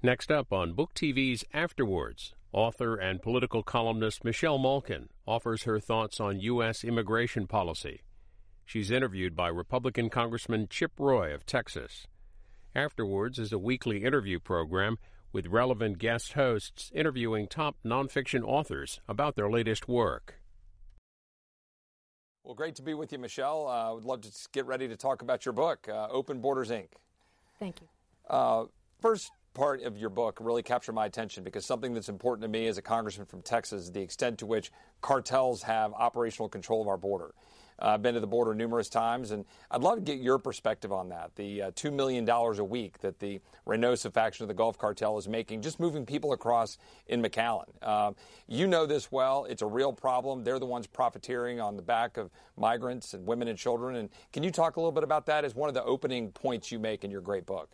Next up on Book TV's After Words, author and political columnist Michelle Malkin offers her thoughts on U.S. immigration policy. She's interviewed by Republican Congressman Chip Roy of Texas. After Words is a weekly interview program with relevant guest hosts interviewing top nonfiction authors about their latest work. Well, great to be with you, Michelle. I uh, would love to get ready to talk about your book, uh, Open Borders Inc. Thank you. Uh, first part of your book really captured my attention because something that's important to me as a congressman from Texas is the extent to which cartels have operational control of our border. Uh, I've been to the border numerous times, and I'd love to get your perspective on that. The uh, $2 million a week that the Reynosa faction of the Gulf Cartel is making, just moving people across in McAllen. Uh, you know this well. It's a real problem. They're the ones profiteering on the back of migrants and women and children. And can you talk a little bit about that as one of the opening points you make in your great book?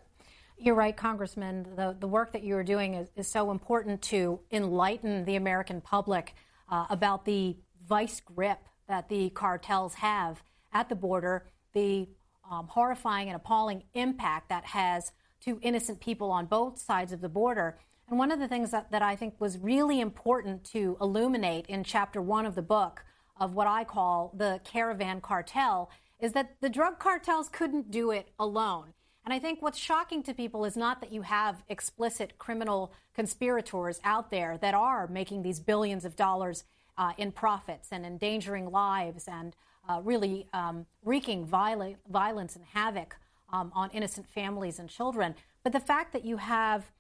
You're right, Congressman. The, the work that you are doing is, is so important to enlighten the American public uh, about the vice grip that the cartels have at the border, the um, horrifying and appalling impact that has to innocent people on both sides of the border. And one of the things that, that I think was really important to illuminate in chapter one of the book of what I call the caravan cartel is that the drug cartels couldn't do it alone. And I think what's shocking to people is not that you have explicit criminal conspirators out there that are making these billions of dollars uh, in profits and endangering lives and uh, really um, wreaking viol- violence and havoc um, on innocent families and children. But the fact that you have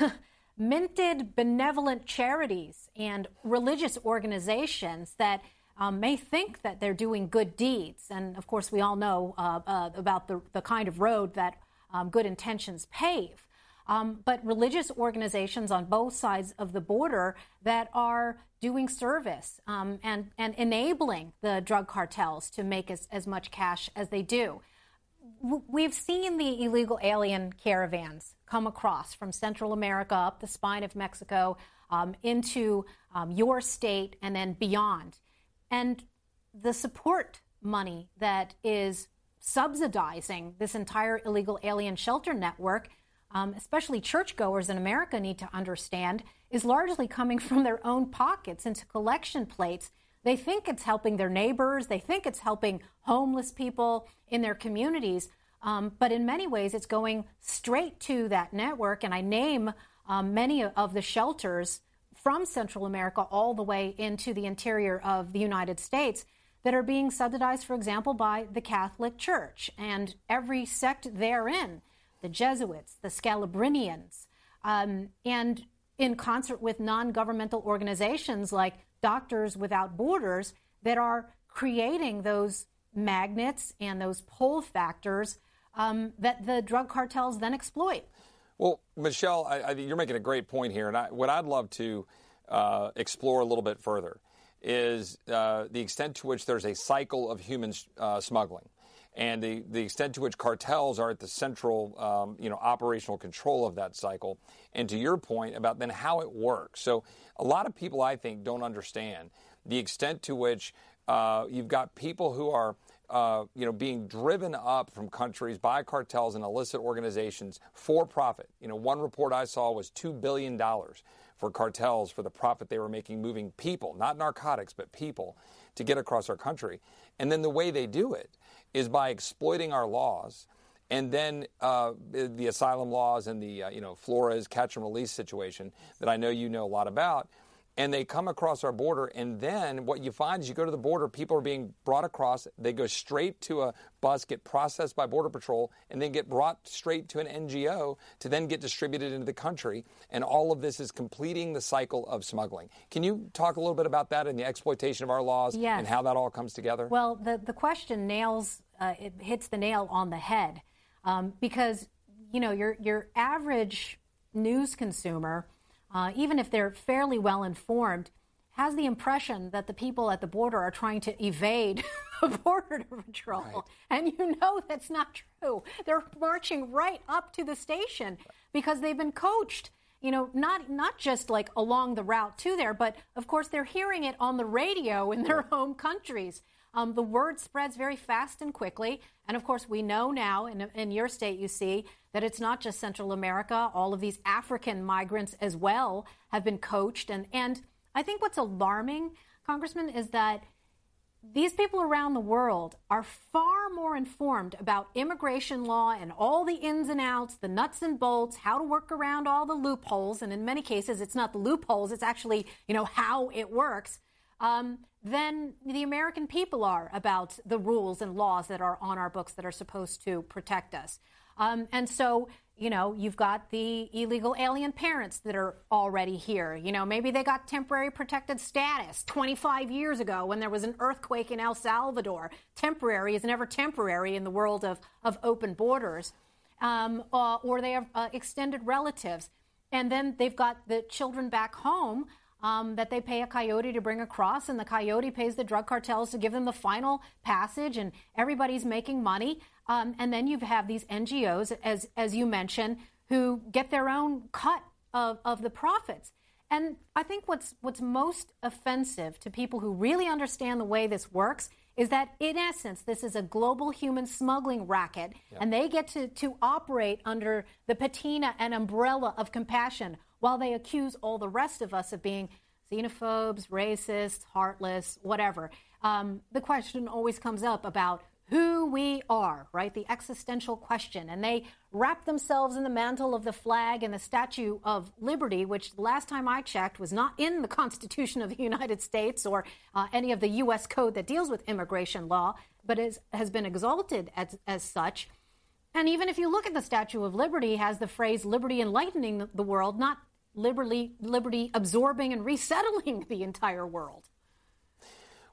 minted benevolent charities and religious organizations that um, may think that they're doing good deeds. And of course, we all know uh, uh, about the, the kind of road that um, good intentions pave. Um, but religious organizations on both sides of the border that are doing service um, and, and enabling the drug cartels to make as, as much cash as they do. We've seen the illegal alien caravans come across from Central America up the spine of Mexico um, into um, your state and then beyond. And the support money that is subsidizing this entire illegal alien shelter network um, especially churchgoers in America need to understand, is largely coming from their own pockets into collection plates. They think it's helping their neighbors, they think it's helping homeless people in their communities, um, but in many ways it's going straight to that network. And I name um, many of the shelters from Central America all the way into the interior of the United States that are being subsidized, for example, by the Catholic Church and every sect therein the Jesuits, the Scalabrinians, um, and in concert with non governmental organizations like Doctors Without Borders that are creating those magnets and those pull factors um, that the drug cartels then exploit. Well, Michelle, I, I, you're making a great point here, and I, what I'd love to uh, explore a little bit further is uh, the extent to which there's a cycle of human uh, smuggling and the, the extent to which cartels are at the central, um, you know, operational control of that cycle. And to your point about then how it works. So a lot of people, I think, don't understand the extent to which uh, you've got people who are uh, you know, being driven up from countries by cartels and illicit organizations for profit. You know, one report I saw was two billion dollars for cartels for the profit they were making moving people, not narcotics, but people, to get across our country. And then the way they do it is by exploiting our laws and then uh, the asylum laws and the uh, you know Flores catch and release situation that I know you know a lot about and they come across our border and then what you find is you go to the border people are being brought across they go straight to a bus get processed by border patrol and then get brought straight to an ngo to then get distributed into the country and all of this is completing the cycle of smuggling can you talk a little bit about that and the exploitation of our laws yes. and how that all comes together well the, the question nails uh, it hits the nail on the head um, because you know your your average news consumer uh, even if they're fairly well informed, has the impression that the people at the border are trying to evade the border patrol. Right. And you know that's not true. They're marching right up to the station because they've been coached. You know, not not just like along the route to there, but of course they're hearing it on the radio in their home countries. Um, the word spreads very fast and quickly. And of course, we know now in, in your state, you see that it's not just Central America. All of these African migrants as well have been coached. And, and I think what's alarming, Congressman, is that these people around the world are far more informed about immigration law and all the ins and outs, the nuts and bolts, how to work around all the loopholes. And in many cases, it's not the loopholes, it's actually, you know, how it works. Um, than the American people are about the rules and laws that are on our books that are supposed to protect us. Um, and so you know, you've got the illegal alien parents that are already here. You know, maybe they got temporary protected status 25 years ago when there was an earthquake in El Salvador. Temporary is never temporary in the world of, of open borders. Um, uh, or they have uh, extended relatives. And then they've got the children back home um, that they pay a coyote to bring across, and the coyote pays the drug cartels to give them the final passage, and everybody's making money. Um, and then you have these NGOs, as, as you mentioned, who get their own cut of, of the profits. And I think what's, what's most offensive to people who really understand the way this works is that, in essence, this is a global human smuggling racket, and they get to, to operate under the patina and umbrella of compassion while they accuse all the rest of us of being xenophobes, racists, heartless, whatever. Um, the question always comes up about who we are, right? The existential question. And they wrap themselves in the mantle of the flag and the Statue of Liberty, which last time I checked was not in the Constitution of the United States or uh, any of the U.S. code that deals with immigration law, but is, has been exalted as, as such. And even if you look at the Statue of Liberty, has the phrase liberty enlightening the world, not liberty, liberty absorbing and resettling the entire world.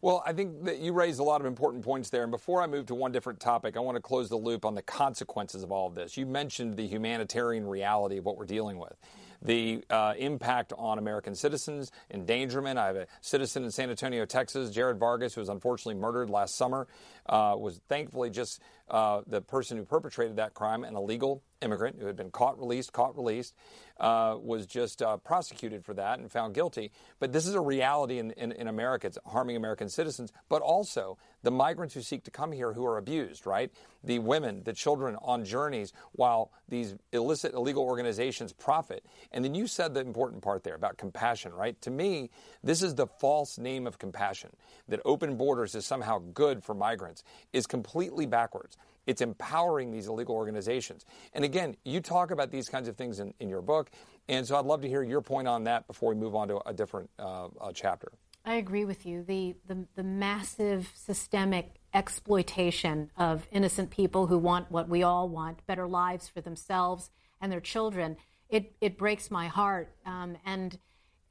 Well, I think that you raised a lot of important points there. And before I move to one different topic, I want to close the loop on the consequences of all of this. You mentioned the humanitarian reality of what we're dealing with the uh, impact on American citizens, endangerment. I have a citizen in San Antonio, Texas, Jared Vargas, who was unfortunately murdered last summer, uh, was thankfully just uh, the person who perpetrated that crime, an illegal immigrant who had been caught, released, caught, released, uh, was just uh, prosecuted for that and found guilty. But this is a reality in, in, in, America. It's harming American citizens, but also the migrants who seek to come here who are abused, right? The women, the children on journeys while these illicit, illegal organizations profit. And then you said the important part there about compassion, right? To me, this is the false name of compassion that open borders is somehow good for migrants is completely backwards. It's empowering these illegal organizations. And again, you talk about these kinds of things in, in your book. And so I'd love to hear your point on that before we move on to a different uh, chapter. I agree with you. The, the, the massive systemic exploitation of innocent people who want what we all want better lives for themselves and their children. It, it breaks my heart. Um, and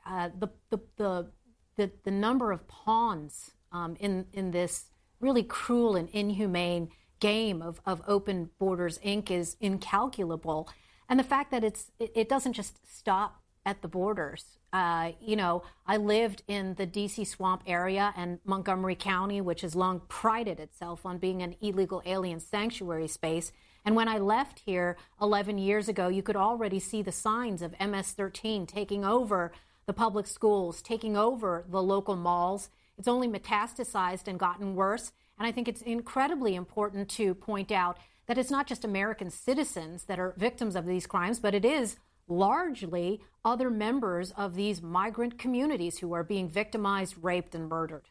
uh, the, the, the, the, the number of pawns um, in, in this really cruel and inhumane game of, of Open Borders Inc. is incalculable. And the fact that it's, it, it doesn't just stop at the borders. Uh, you know, I lived in the DC swamp area and Montgomery County, which has long prided itself on being an illegal alien sanctuary space. And when I left here 11 years ago, you could already see the signs of MS 13 taking over the public schools, taking over the local malls. It's only metastasized and gotten worse. And I think it's incredibly important to point out that it's not just American citizens that are victims of these crimes, but it is largely other members of these migrant communities who are being victimized, raped, and murdered.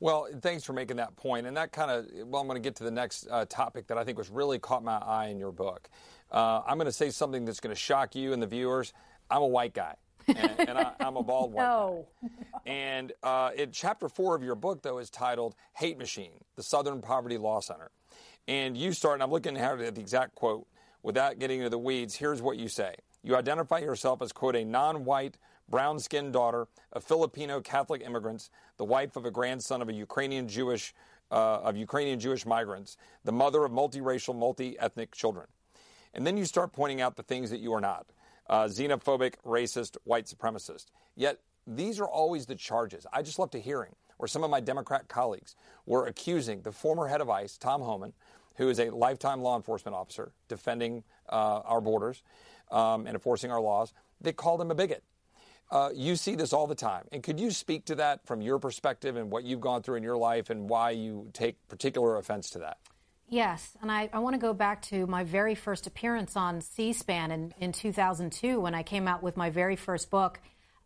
Well, thanks for making that point. And that kind of, well, I'm going to get to the next uh, topic that I think was really caught my eye in your book. Uh, I'm going to say something that's going to shock you and the viewers. I'm a white guy and, and I, am a bald white no. guy. And uh, in chapter four of your book, though, is titled "Hate Machine: The Southern Poverty Law Center." And you start, and I'm looking at the exact quote. Without getting into the weeds, here's what you say. You identify yourself as, quote, a non white, brown skinned daughter of Filipino Catholic immigrants, the wife of a grandson of a Ukrainian Jewish, uh, of Ukrainian Jewish migrants, the mother of multiracial, multi ethnic children. And then you start pointing out the things that you are not uh, xenophobic, racist, white supremacist. Yet these are always the charges. I just left a hearing where some of my Democrat colleagues were accusing the former head of ICE, Tom Homan, who is a lifetime law enforcement officer defending uh, our borders um, and enforcing our laws. They called him a bigot. uh, you see this all the time. And could you speak to that from your perspective and what you've gone through in your life and why you take particular offense to that? Yes, and I, I want to go back to my very first appearance on C SPAN in, in 2002 when I came out with my very first book,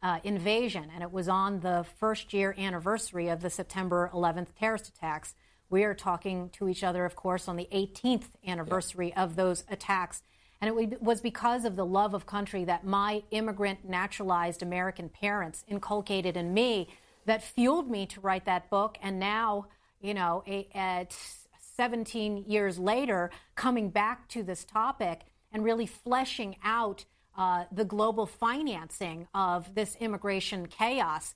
uh, Invasion, and it was on the first year anniversary of the September 11th terrorist attacks. We are talking to each other, of course, on the 18th anniversary yeah. of those attacks. And it was because of the love of country that my immigrant, naturalized American parents inculcated in me that fueled me to write that book. And now, you know, at 17 years later, coming back to this topic and really fleshing out uh, the global financing of this immigration chaos.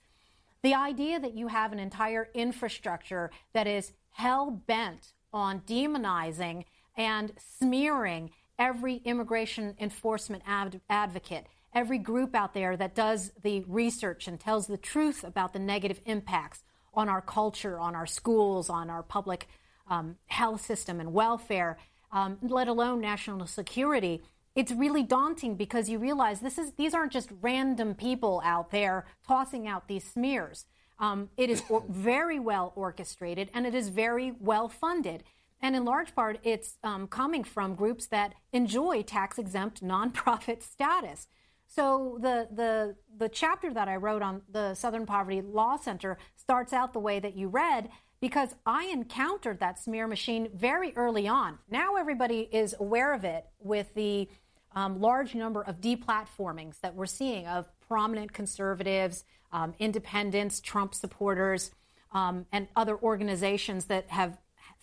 The idea that you have an entire infrastructure that is hell bent on demonizing and smearing every immigration enforcement ad- advocate, every group out there that does the research and tells the truth about the negative impacts on our culture, on our schools, on our public um, health system and welfare, um, let alone national security. It's really daunting because you realize this is these aren't just random people out there tossing out these smears. Um, it is or- very well orchestrated and it is very well funded. And in large part, it's um, coming from groups that enjoy tax exempt nonprofit status. So the, the, the chapter that I wrote on the Southern Poverty Law Center starts out the way that you read because I encountered that smear machine very early on. Now everybody is aware of it with the um, large number of deplatformings that we're seeing of prominent conservatives, um, independents, Trump supporters, um, and other organizations that have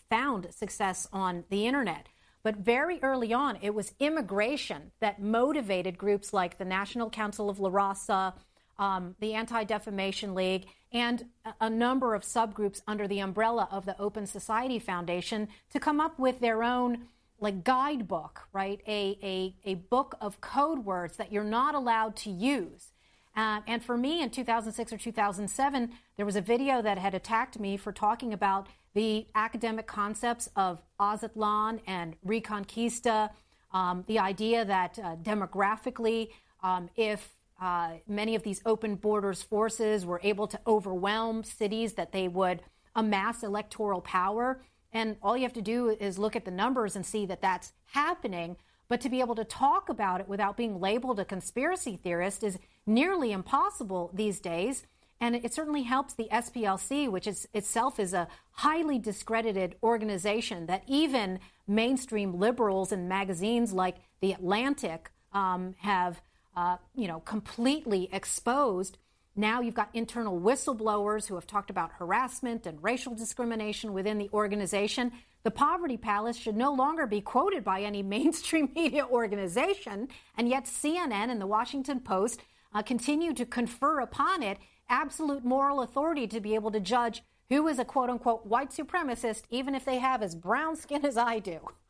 found success on the internet. But very early on, it was immigration that motivated groups like the National Council of La Raza, um, the Anti Defamation League, and a number of subgroups under the umbrella of the Open Society Foundation to come up with their own like guidebook, right? A, a, a book of code words that you're not allowed to use. Uh, and for me in 2006 or 2007, there was a video that had attacked me for talking about the academic concepts of Aztlan and Reconquista, um, the idea that uh, demographically, um, if uh, many of these open borders forces were able to overwhelm cities, that they would amass electoral power. And all you have to do is look at the numbers and see that that's happening. But to be able to talk about it without being labeled a conspiracy theorist is nearly impossible these days. And it certainly helps the SPLC, which is, itself is a highly discredited organization that even mainstream liberals and magazines like The Atlantic um, have, uh, you know, completely exposed. Now you've got internal whistleblowers who have talked about harassment and racial discrimination within the organization. The Poverty Palace should no longer be quoted by any mainstream media organization, and yet CNN and the Washington Post uh, continue to confer upon it absolute moral authority to be able to judge who is a quote unquote white supremacist, even if they have as brown skin as I do.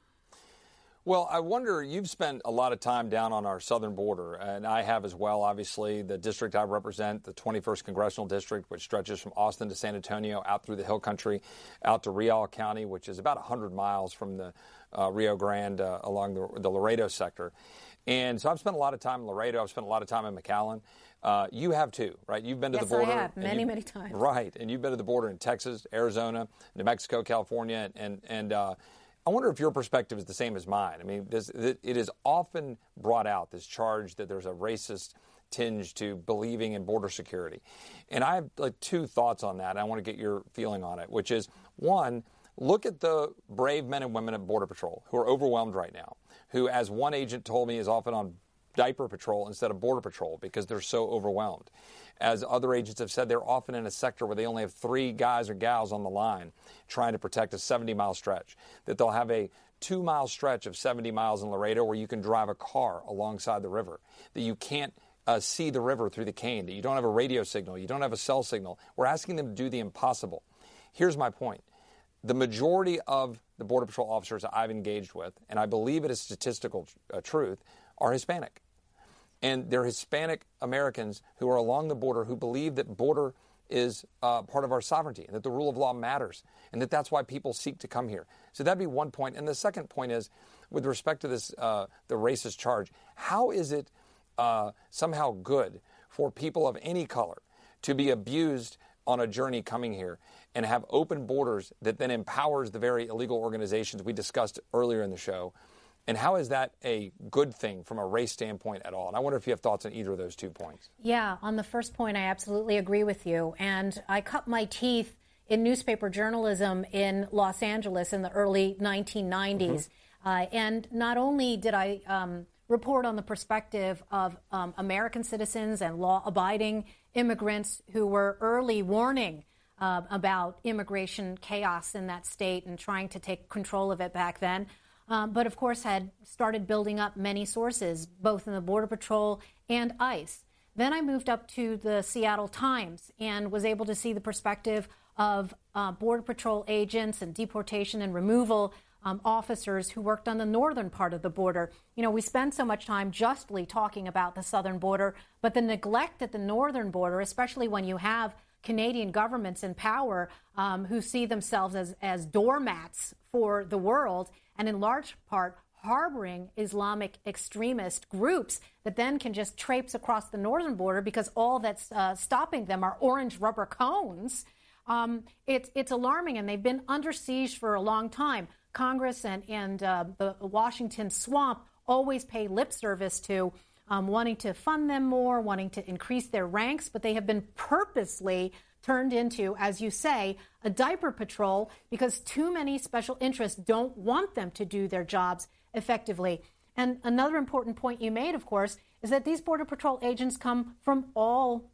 Well, I wonder, you've spent a lot of time down on our southern border, and I have as well, obviously. The district I represent, the 21st Congressional District, which stretches from Austin to San Antonio, out through the Hill Country, out to Real County, which is about 100 miles from the uh, Rio Grande uh, along the, the Laredo sector. And so I've spent a lot of time in Laredo. I've spent a lot of time in McAllen. Uh, you have too, right? You've been to yes, the border. I have many, many times. Right, and you've been to the border in Texas, Arizona, New Mexico, California, and and uh, I wonder if your perspective is the same as mine. I mean, this, it is often brought out this charge that there's a racist tinge to believing in border security, and I have like two thoughts on that. I want to get your feeling on it, which is one. Look at the brave men and women at Border Patrol who are overwhelmed right now, who, as one agent told me, is often on diaper patrol instead of border patrol because they're so overwhelmed. As other agents have said, they're often in a sector where they only have three guys or gals on the line trying to protect a 70 mile stretch. That they'll have a two mile stretch of 70 miles in Laredo where you can drive a car alongside the river. That you can't uh, see the river through the cane. That you don't have a radio signal. You don't have a cell signal. We're asking them to do the impossible. Here's my point. The majority of the Border Patrol officers I've engaged with, and I believe it is statistical uh, truth, are Hispanic. And they're Hispanic Americans who are along the border who believe that border is uh, part of our sovereignty and that the rule of law matters and that that's why people seek to come here. So that'd be one point. And the second point is, with respect to this, uh, the racist charge, how is it uh, somehow good for people of any color to be abused on a journey coming here and have open borders that then empowers the very illegal organizations we discussed earlier in the show? And how is that a good thing from a race standpoint at all? And I wonder if you have thoughts on either of those two points. Yeah, on the first point, I absolutely agree with you. And I cut my teeth in newspaper journalism in Los Angeles in the early 1990s. Mm-hmm. Uh, and not only did I um, report on the perspective of um, American citizens and law abiding immigrants who were early warning uh, about immigration chaos in that state and trying to take control of it back then. Um, but of course, had started building up many sources, both in the Border Patrol and ICE. Then I moved up to the Seattle Times and was able to see the perspective of uh, Border Patrol agents and deportation and removal um, officers who worked on the northern part of the border. You know, we spend so much time justly talking about the southern border, but the neglect at the northern border, especially when you have Canadian governments in power um, who see themselves as, as doormats for the world, and in large part harboring Islamic extremist groups that then can just traipse across the northern border because all that's uh, stopping them are orange rubber cones. Um, it's, it's alarming, and they've been under siege for a long time. Congress and, and uh, the Washington swamp always pay lip service to um, wanting to fund them more, wanting to increase their ranks, but they have been purposely turned into, as you say, a diaper patrol because too many special interests don't want them to do their jobs effectively. And another important point you made, of course, is that these Border Patrol agents come from all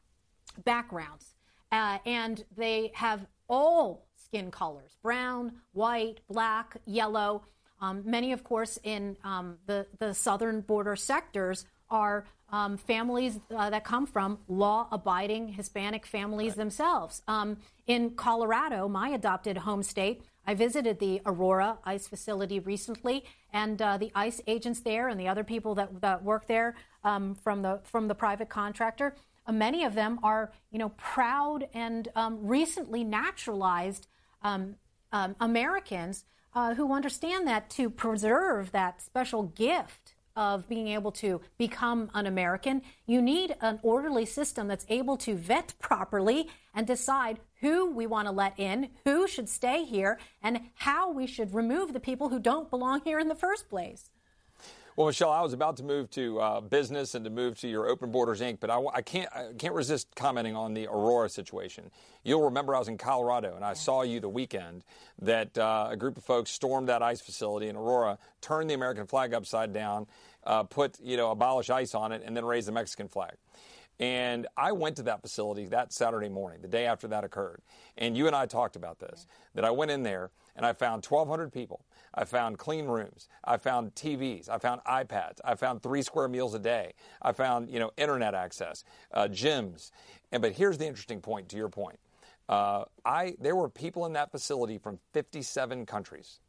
backgrounds uh, and they have all skin colors brown, white, black, yellow. Um, many, of course, in um, the, the southern border sectors are um, families uh, that come from law abiding Hispanic families right. themselves. Um, in Colorado, my adopted home state, I visited the Aurora ICE facility recently, and uh, the ICE agents there and the other people that, that work there um, from, the, from the private contractor, uh, many of them are, you know, proud and um, recently naturalized um, um, Americans uh, who understand that to preserve that special gift of being able to become an American, you need an orderly system that's able to vet properly and decide who we want to let in, who should stay here, and how we should remove the people who don't belong here in the first place. Well, Michelle, I was about to move to uh, business and to move to your Open Borders Inc., but I, I, can't I can't resist commenting on the Aurora situation. You'll remember I was in Colorado and I saw you the weekend that uh, a group of folks stormed that ICE facility in Aurora, turned the American flag upside down, uh, put you know abolish ICE on it, and then raised the Mexican flag. And I went to that facility that Saturday morning, the day after that occurred. And you and I talked about this. That I went in there and I found 1,200 people I found clean rooms. I found TVs. I found iPads. I found three square meals a day. I found, you know, internet access, uh, gyms. And but here's the interesting point. To your point, uh, I there were people in that facility from 57 countries,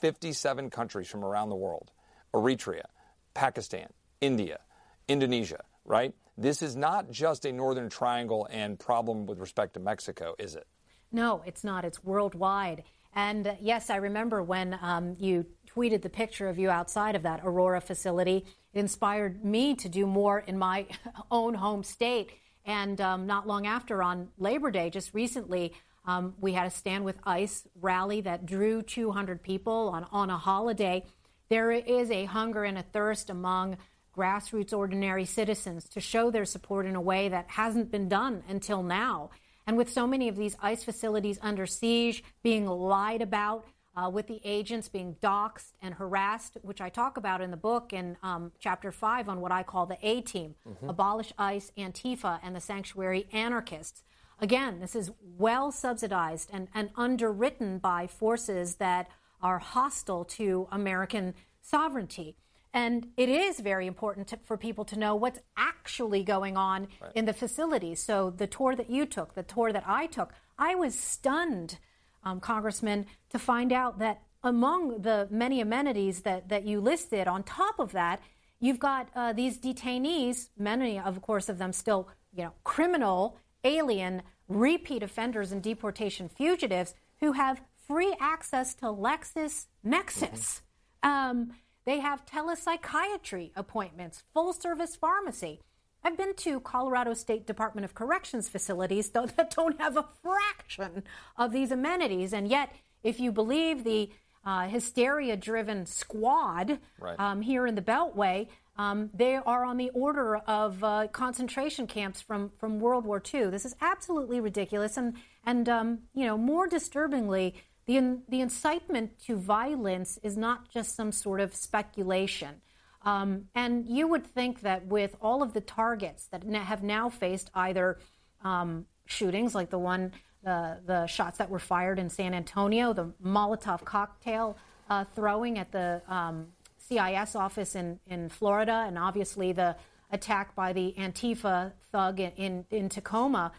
57 countries from around the world, Eritrea, Pakistan, India, Indonesia. Right. This is not just a Northern Triangle and problem with respect to Mexico, is it? No, it's not. It's worldwide. And yes, I remember when um, you tweeted the picture of you outside of that Aurora facility. It inspired me to do more in my own home state. And um, not long after, on Labor Day, just recently, um, we had a Stand with ICE rally that drew 200 people on, on a holiday. There is a hunger and a thirst among grassroots ordinary citizens to show their support in a way that hasn't been done until now. And with so many of these ICE facilities under siege, being lied about, uh, with the agents being doxxed and harassed, which I talk about in the book in um, chapter five on what I call the A team mm-hmm. abolish ICE, Antifa, and the sanctuary anarchists. Again, this is well subsidized and, and underwritten by forces that are hostile to American sovereignty. And it is very important to, for people to know what's actually going on right. in the facilities. So, the tour that you took, the tour that I took, I was stunned, um, Congressman, to find out that among the many amenities that, that you listed, on top of that, you've got uh, these detainees, many, of course, of them still, you know, criminal, alien, repeat offenders and deportation fugitives who have free access to LexisNexis. Mm-hmm. Um, they have telepsychiatry appointments, full service pharmacy. I've been to Colorado State Department of Corrections facilities though, that don't have a fraction of these amenities. And yet, if you believe the uh, hysteria driven squad right. um, here in the Beltway, um, they are on the order of uh, concentration camps from, from World War II. This is absolutely ridiculous. And, and um, you know, more disturbingly, the, the incitement to violence is not just some sort of speculation. Um, and you would think that with all of the targets that have now faced either um, shootings like the one, the, the shots that were fired in San Antonio, the Molotov cocktail uh, throwing at the um, CIS office in, in Florida, and obviously the attack by the Antifa thug in, in, in Tacoma.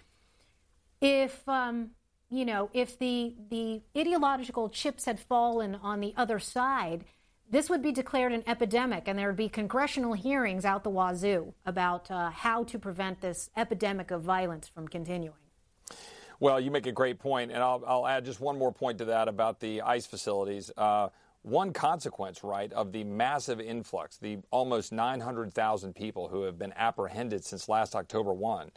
If um, you know, if the the ideological chips had fallen on the other side, this would be declared an epidemic, and there would be congressional hearings out the wazoo about uh, how to prevent this epidemic of violence from continuing. Well, you make a great point, and I'll, I'll add just one more point to that about the ICE facilities. Uh, one consequence, right, of the massive influx, the almost 900,000 people who have been apprehended since last October 1.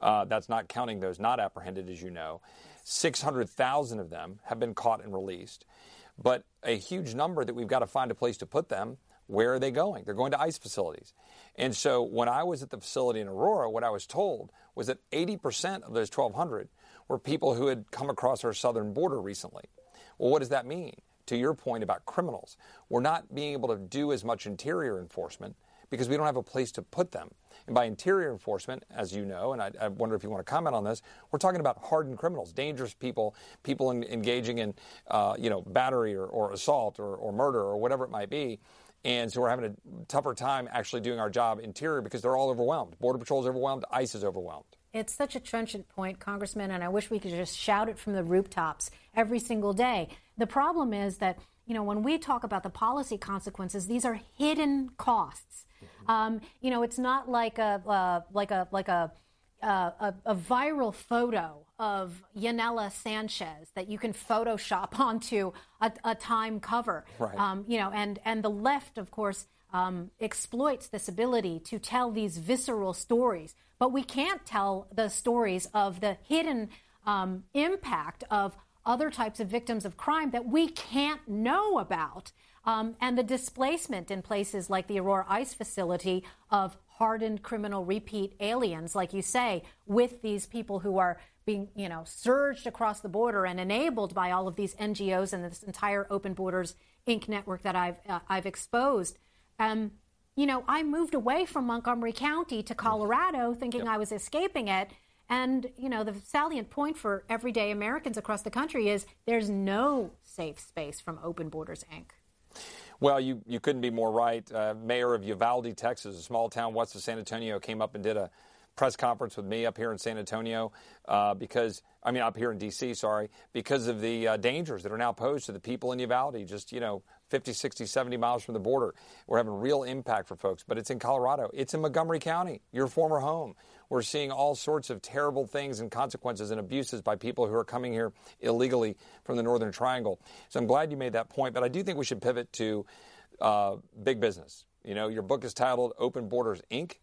Uh, that's not counting those not apprehended, as you know. 600,000 of them have been caught and released but a huge number that we've got to find a place to put them. Where are they going? They're going to ICE facilities. And so when I was at the facility in Aurora, what I was told was that 80% of those 1,200 were people who had come across our southern border recently. Well, what does that mean? To your point about criminals, we're not being able to do as much interior enforcement because we don't have a place to put them. And by interior enforcement, as you know, and I, I wonder if you want to comment on this, we're talking about hardened criminals, dangerous people, people in, engaging in, uh, you know, battery or, or assault or, or murder or whatever it might be. And so we're having a tougher time actually doing our job interior because they're all overwhelmed. Border Patrol is overwhelmed. ICE is overwhelmed. It's such a trenchant point, Congressman, and I wish we could just shout it from the rooftops every single day. The problem is that, you know, when we talk about the policy consequences, these are hidden costs. Um, you know, it's not like a uh, like a like a, uh, a, a viral photo of Yanela Sanchez that you can Photoshop onto a, a Time cover. Right. Um, you know, and and the left, of course, um, exploits this ability to tell these visceral stories, but we can't tell the stories of the hidden um, impact of other types of victims of crime that we can't know about um, and the displacement in places like the Aurora ICE facility of hardened criminal repeat aliens, like you say, with these people who are being, you know, surged across the border and enabled by all of these NGOs and this entire Open Borders Inc. network that I've uh, I've exposed. Um, you know, I moved away from Montgomery County to Colorado, thinking yep. I was escaping it. And, you know, the salient point for everyday Americans across the country is there's no safe space from Open Borders Inc. Well, you, you couldn't be more right. Uh, Mayor of Uvalde, Texas, a small town west of San Antonio, came up and did a press conference with me up here in San Antonio uh, because, I mean, up here in D.C., sorry, because of the uh, dangers that are now posed to the people in Uvalde, just, you know, 50, 60, 70 miles from the border. We're having real impact for folks, but it's in Colorado. It's in Montgomery County, your former home. We're seeing all sorts of terrible things and consequences and abuses by people who are coming here illegally from the Northern Triangle. So I'm glad you made that point, but I do think we should pivot to uh, big business. You know, your book is titled Open Borders Inc.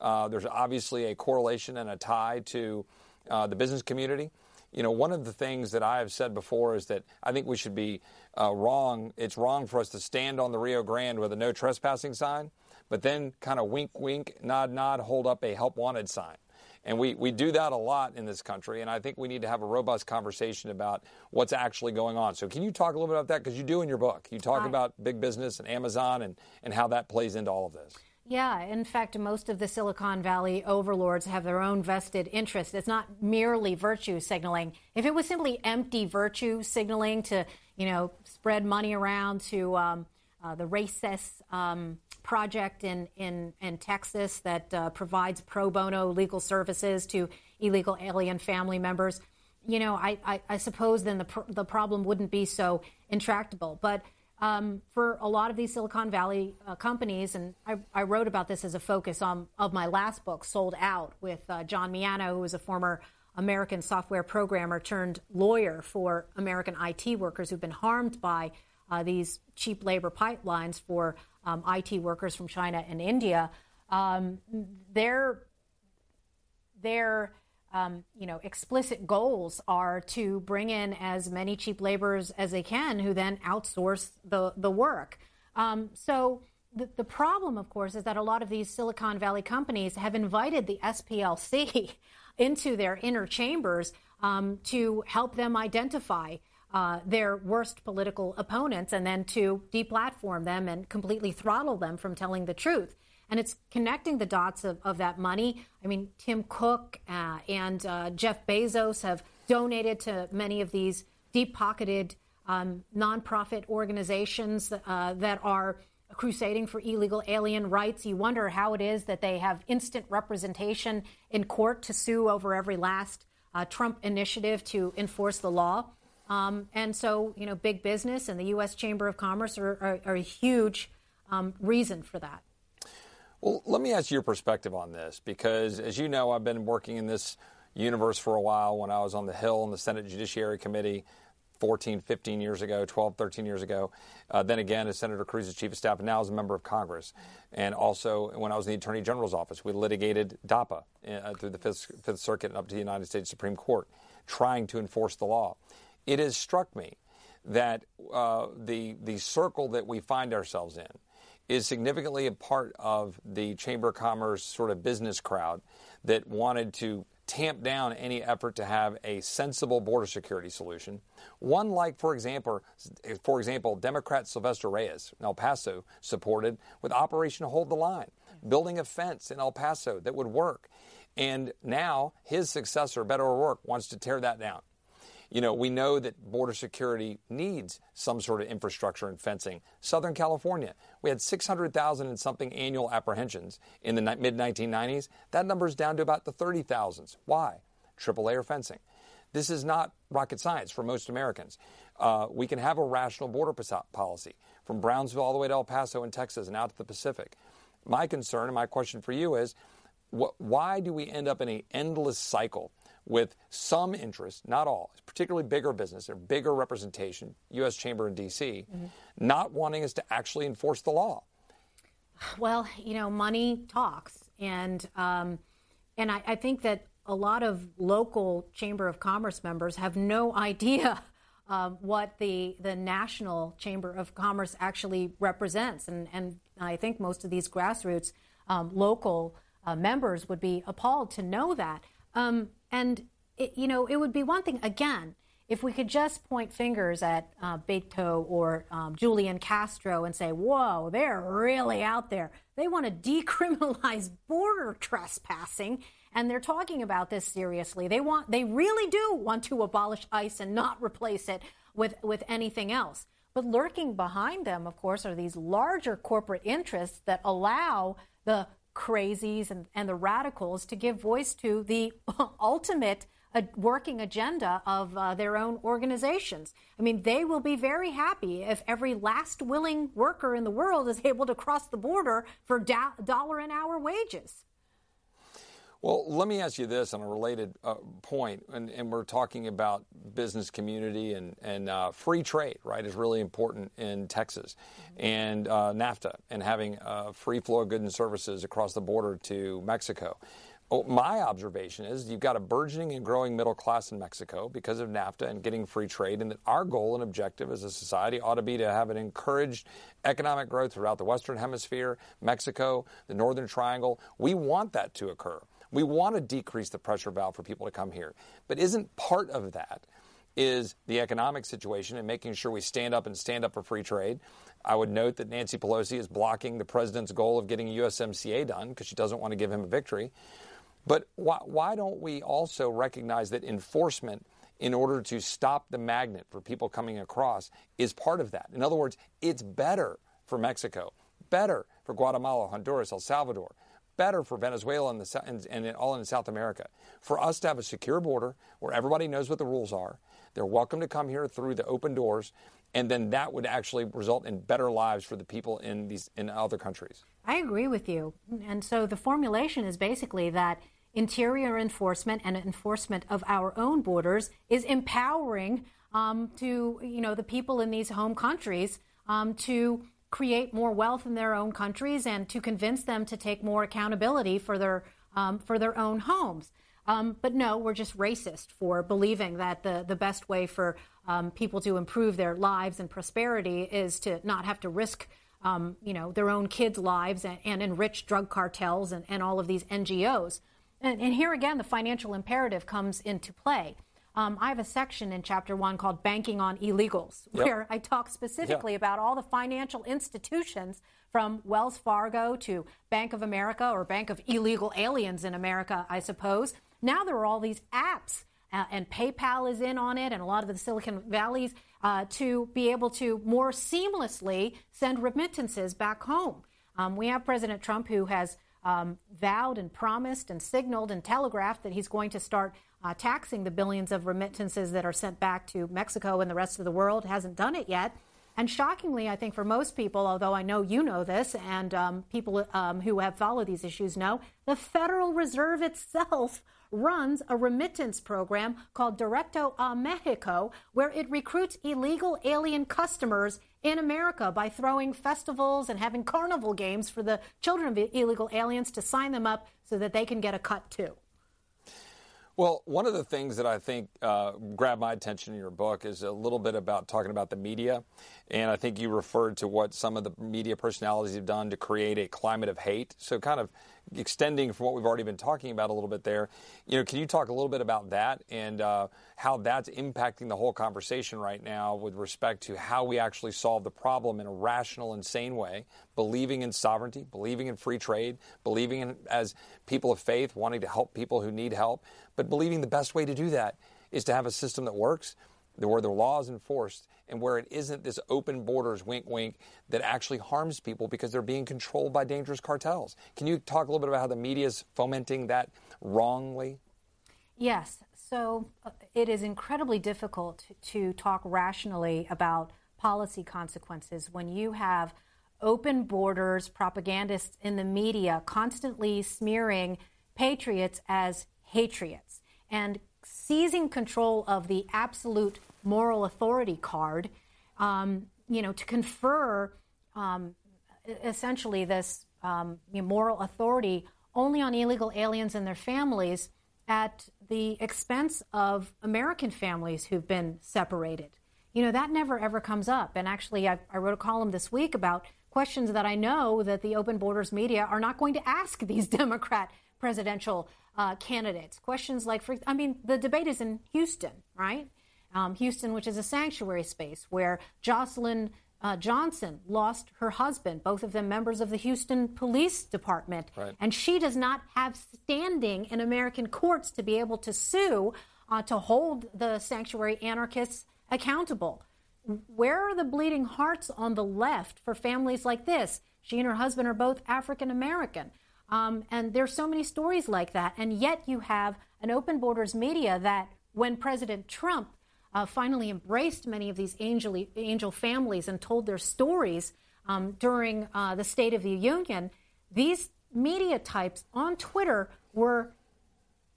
Uh, there's obviously a correlation and a tie to uh, the business community. You know, one of the things that I have said before is that I think we should be uh, wrong. It's wrong for us to stand on the Rio Grande with a no trespassing sign but then kind of wink, wink, nod, nod, hold up a help wanted sign. And we, we do that a lot in this country, and I think we need to have a robust conversation about what's actually going on. So, can you talk a little bit about that? Because you do in your book. You talk about big business and Amazon and, and how that plays into all of this. Yeah, in fact, most of the Silicon Valley overlords have their own vested interest. It's not merely virtue signaling. If it was simply empty virtue signaling to, you know, spread money around to um, uh, the RAICES um, project in, in, in Texas that uh, provides pro bono legal services to illegal alien family members, you know, I, I, I suppose then the, pr- the problem wouldn't be so intractable. But um, for a lot of these Silicon Valley uh, companies, and I, I, wrote about this as a focus on, of my last book, Sold Out, with uh, John Miano, who was a former American software programmer turned lawyer for American IT workers who've been harmed by uh, these cheap labor pipelines for um, IT workers from China and India, um, they're their um, you know, explicit goals are to bring in as many cheap laborers as they can, who then outsource the the work. Um, so the, the problem, of course, is that a lot of these Silicon Valley companies have invited the SPLC into their inner chambers um, to help them identify uh, their worst political opponents and then to deplatform them and completely throttle them from telling the truth. And it's connecting the dots of, of that money. I mean, Tim Cook uh, and uh, Jeff Bezos have donated to many of these deep pocketed um, nonprofit organizations uh, that are crusading for illegal alien rights. You wonder how it is that they have instant representation in court to sue over every last uh, Trump initiative to enforce the law. Um, and so, you know, big business and the U.S. Chamber of Commerce are, are, are a huge um, reason for that. Well, let me ask your perspective on this because, as you know, I've been working in this universe for a while when I was on the Hill in the Senate Judiciary Committee 14, 15 years ago, 12, 13 years ago. Uh, then again, as Senator Cruz's chief of staff, and now as a member of Congress. And also, when I was in the Attorney General's office, we litigated DAPA uh, through the Fifth, Fifth Circuit and up to the United States Supreme Court, trying to enforce the law. It has struck me that uh, the, the circle that we find ourselves in is significantly a part of the Chamber of Commerce sort of business crowd that wanted to tamp down any effort to have a sensible border security solution. One like, for example, for example, Democrat Sylvester Reyes in El Paso supported with Operation Hold the Line, building a fence in El Paso that would work. And now his successor, Beto O'Rourke, wants to tear that down. You know, we know that border security needs some sort of infrastructure and fencing. Southern California, we had 600,000 and something annual apprehensions in the mid 1990s. That number is down to about the 30,000s. Why? Triple layer fencing. This is not rocket science for most Americans. Uh, we can have a rational border policy from Brownsville all the way to El Paso in Texas and out to the Pacific. My concern and my question for you is wh- why do we end up in an endless cycle with some interest, not all, particularly bigger business or bigger representation, U.S. Chamber in D.C., mm-hmm. not wanting us to actually enforce the law? Well, you know, money talks, and um, and I, I think that a lot of local Chamber of Commerce members have no idea uh, what the the national Chamber of Commerce actually represents, and and I think most of these grassroots um, local uh, members would be appalled to know that. Um, and, it, you know, it would be one thing, again, if we could just point fingers at uh, Beto or um, Julian Castro and say, whoa, they're really out there. They want to decriminalize border trespassing, and they're talking about this seriously. They want, they really do want to abolish ICE and not replace it with, with anything else. But lurking behind them, of course, are these larger corporate interests that allow the crazies and, and the radicals to give voice to the ultimate uh, working agenda of uh, their own organizations. I mean, they will be very happy if every last willing worker in the world is able to cross the border for da- dollar an hour wages. Well, let me ask you this on a related uh, point, and, and, we're talking about business community and, and uh, free trade, right, is really important in Texas, mm-hmm. and uh, NAFTA, and having a free flow of goods and services across the border to Mexico. Oh, my observation is you've got a burgeoning and growing middle class in Mexico because of NAFTA and getting free trade, and that our goal and objective as a society ought to be to have an encouraged economic growth throughout the Western Hemisphere, Mexico, the Northern Triangle. We want that to occur. We want to decrease the pressure valve for people to come here. But isn't part of that is the economic situation and making sure we stand up and stand up for free trade. I would note that Nancy Pelosi is blocking the president's goal of getting USMCA done because she doesn't want to give him a victory. But why, why don't we also recognize that enforcement in order to stop the magnet for people coming across is part of that? In other words, it's better for Mexico, better for Guatemala, Honduras, El Salvador, better for Venezuela and, the, and, and all in South America. For us to have a secure border where everybody knows what the rules are, they're welcome to come here through the open doors, and then that would actually result in better lives for the people in these in other countries. I agree with you. And so the formulation is basically that interior enforcement and enforcement of our own borders is empowering um, to you know the people in these home countries um, to create more wealth in their own countries and to convince them to take more accountability for their um, for their own homes. Um, but no, we're just racist for believing that the, the best way for um, people to improve their lives and prosperity is to not have to risk, um, you know, their own kids' lives and, and enrich drug cartels and, and all of these NGOs. And, and here again, the financial imperative comes into play. Um, I have a section in chapter one called Banking on Illegals, yep. where I talk specifically yep. about all the financial institutions from Wells Fargo to Bank of America or Bank of Illegal Aliens in America, I suppose. Now there are all these apps, uh, and PayPal is in on it, and a lot of the Silicon Valleys uh, to be able to more seamlessly send remittances back home. Um, we have President Trump who has um, vowed and promised and signaled and telegraphed that he's going to start uh, taxing the billions of remittances that are sent back to Mexico and the rest of the world. Hasn't done it yet. And shockingly, I think for most people, although I know you know this and um, people um, who have followed these issues know, the Federal Reserve itself runs a remittance program called Directo a Mexico, where it recruits illegal alien customers in America by throwing festivals and having carnival games for the children of illegal aliens to sign them up so that they can get a cut too. Well, one of the things that I think uh, grabbed my attention in your book is a little bit about talking about the media. And I think you referred to what some of the media personalities have done to create a climate of hate. So, kind of extending from what we've already been talking about a little bit there, you know, can you talk a little bit about that and uh, how that's impacting the whole conversation right now with respect to how we actually solve the problem in a rational and sane way, believing in sovereignty, believing in free trade, believing in as people of faith, wanting to help people who need help, but believing the best way to do that is to have a system that works, where the law is enforced, and where it isn't this open borders wink wink that actually harms people because they're being controlled by dangerous cartels. Can you talk a little bit about how the media is fomenting that wrongly? Yes. So uh, it is incredibly difficult to talk rationally about policy consequences when you have open borders propagandists in the media constantly smearing patriots as patriots and seizing control of the absolute moral authority card, um, you know, to confer um, essentially this um, moral authority only on illegal aliens and their families at the expense of American families who've been separated. You know, that never ever comes up. And actually, I, I wrote a column this week about questions that I know that the open borders media are not going to ask these Democrat presidential uh, candidates. Questions like, for, I mean, the debate is in Houston, right? Um, Houston, which is a sanctuary space where Jocelyn uh, Johnson lost her husband, both of them members of the Houston Police Department. Right. And she does not have standing in American courts to be able to sue uh, to hold the sanctuary anarchists accountable. Where are the bleeding hearts on the left for families like this? She and her husband are both African American. Um, and there's so many stories like that. And yet you have an open borders media that when President Trump uh, finally embraced many of these angel, angel families and told their stories um, during uh, the State of the Union, these media types on Twitter were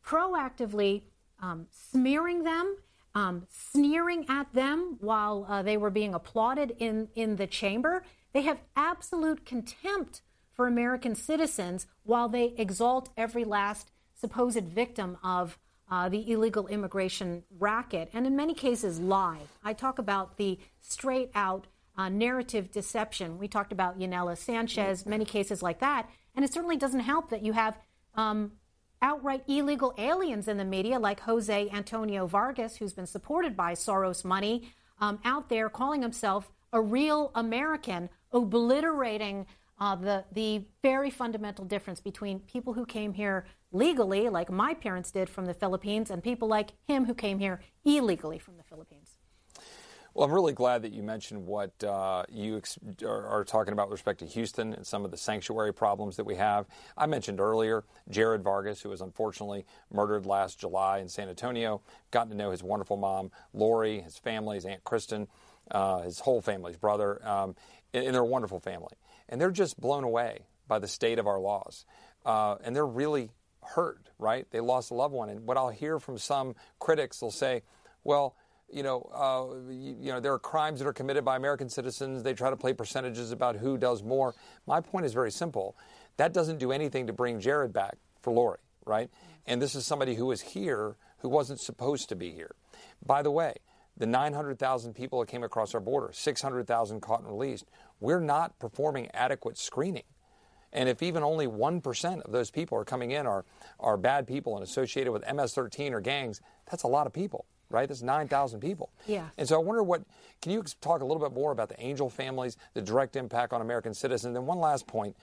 proactively um, smearing them, um, sneering at them while uh, they were being applauded in, in the chamber. They have absolute contempt for American citizens while they exalt every last supposed victim of uh, the illegal immigration racket, and in many cases lie. I talk about the straight out uh, narrative deception. We talked about Yanela Sanchez, many cases like that, and it certainly doesn't help that you have um, outright illegal aliens in the media, like Jose Antonio Vargas, who's been supported by Soros money, um, out there calling himself a real American, obliterating uh, the the very fundamental difference between people who came here legally, like my parents did from the Philippines, and people like him who came here illegally from the Philippines. Well, I'm really glad that you mentioned what uh, you ex- are, talking about with respect to Houston and some of the sanctuary problems that we have. I mentioned earlier Jared Vargas, who was unfortunately murdered last July in San Antonio. Gotten to know his wonderful mom, Lori, his family, his Aunt Kristen, uh, his whole family, his brother, um, and, and they're a wonderful family and they're just blown away by the state of our laws. Uh, and they're really hurt, right? They lost a loved one. And what I'll hear from some critics, they'll say, well, you know, uh, you, you, know, there are crimes that are committed by American citizens. They try to play percentages about who does more. My point is very simple. That doesn't do anything to bring Jared back for Lori. right? And this is somebody who is here who wasn't supposed to be here. By the way, the 900,000 people that came across our border, 600,000 caught and released, we're not performing adequate screening. And if even only 1% of those people are coming in are, are bad people and associated with MS 13 or gangs, that's a lot of people, right? That's 9,000 people. Yeah. And so I wonder what, can you talk a little bit more about the angel families, the direct impact on American citizens? And then one last point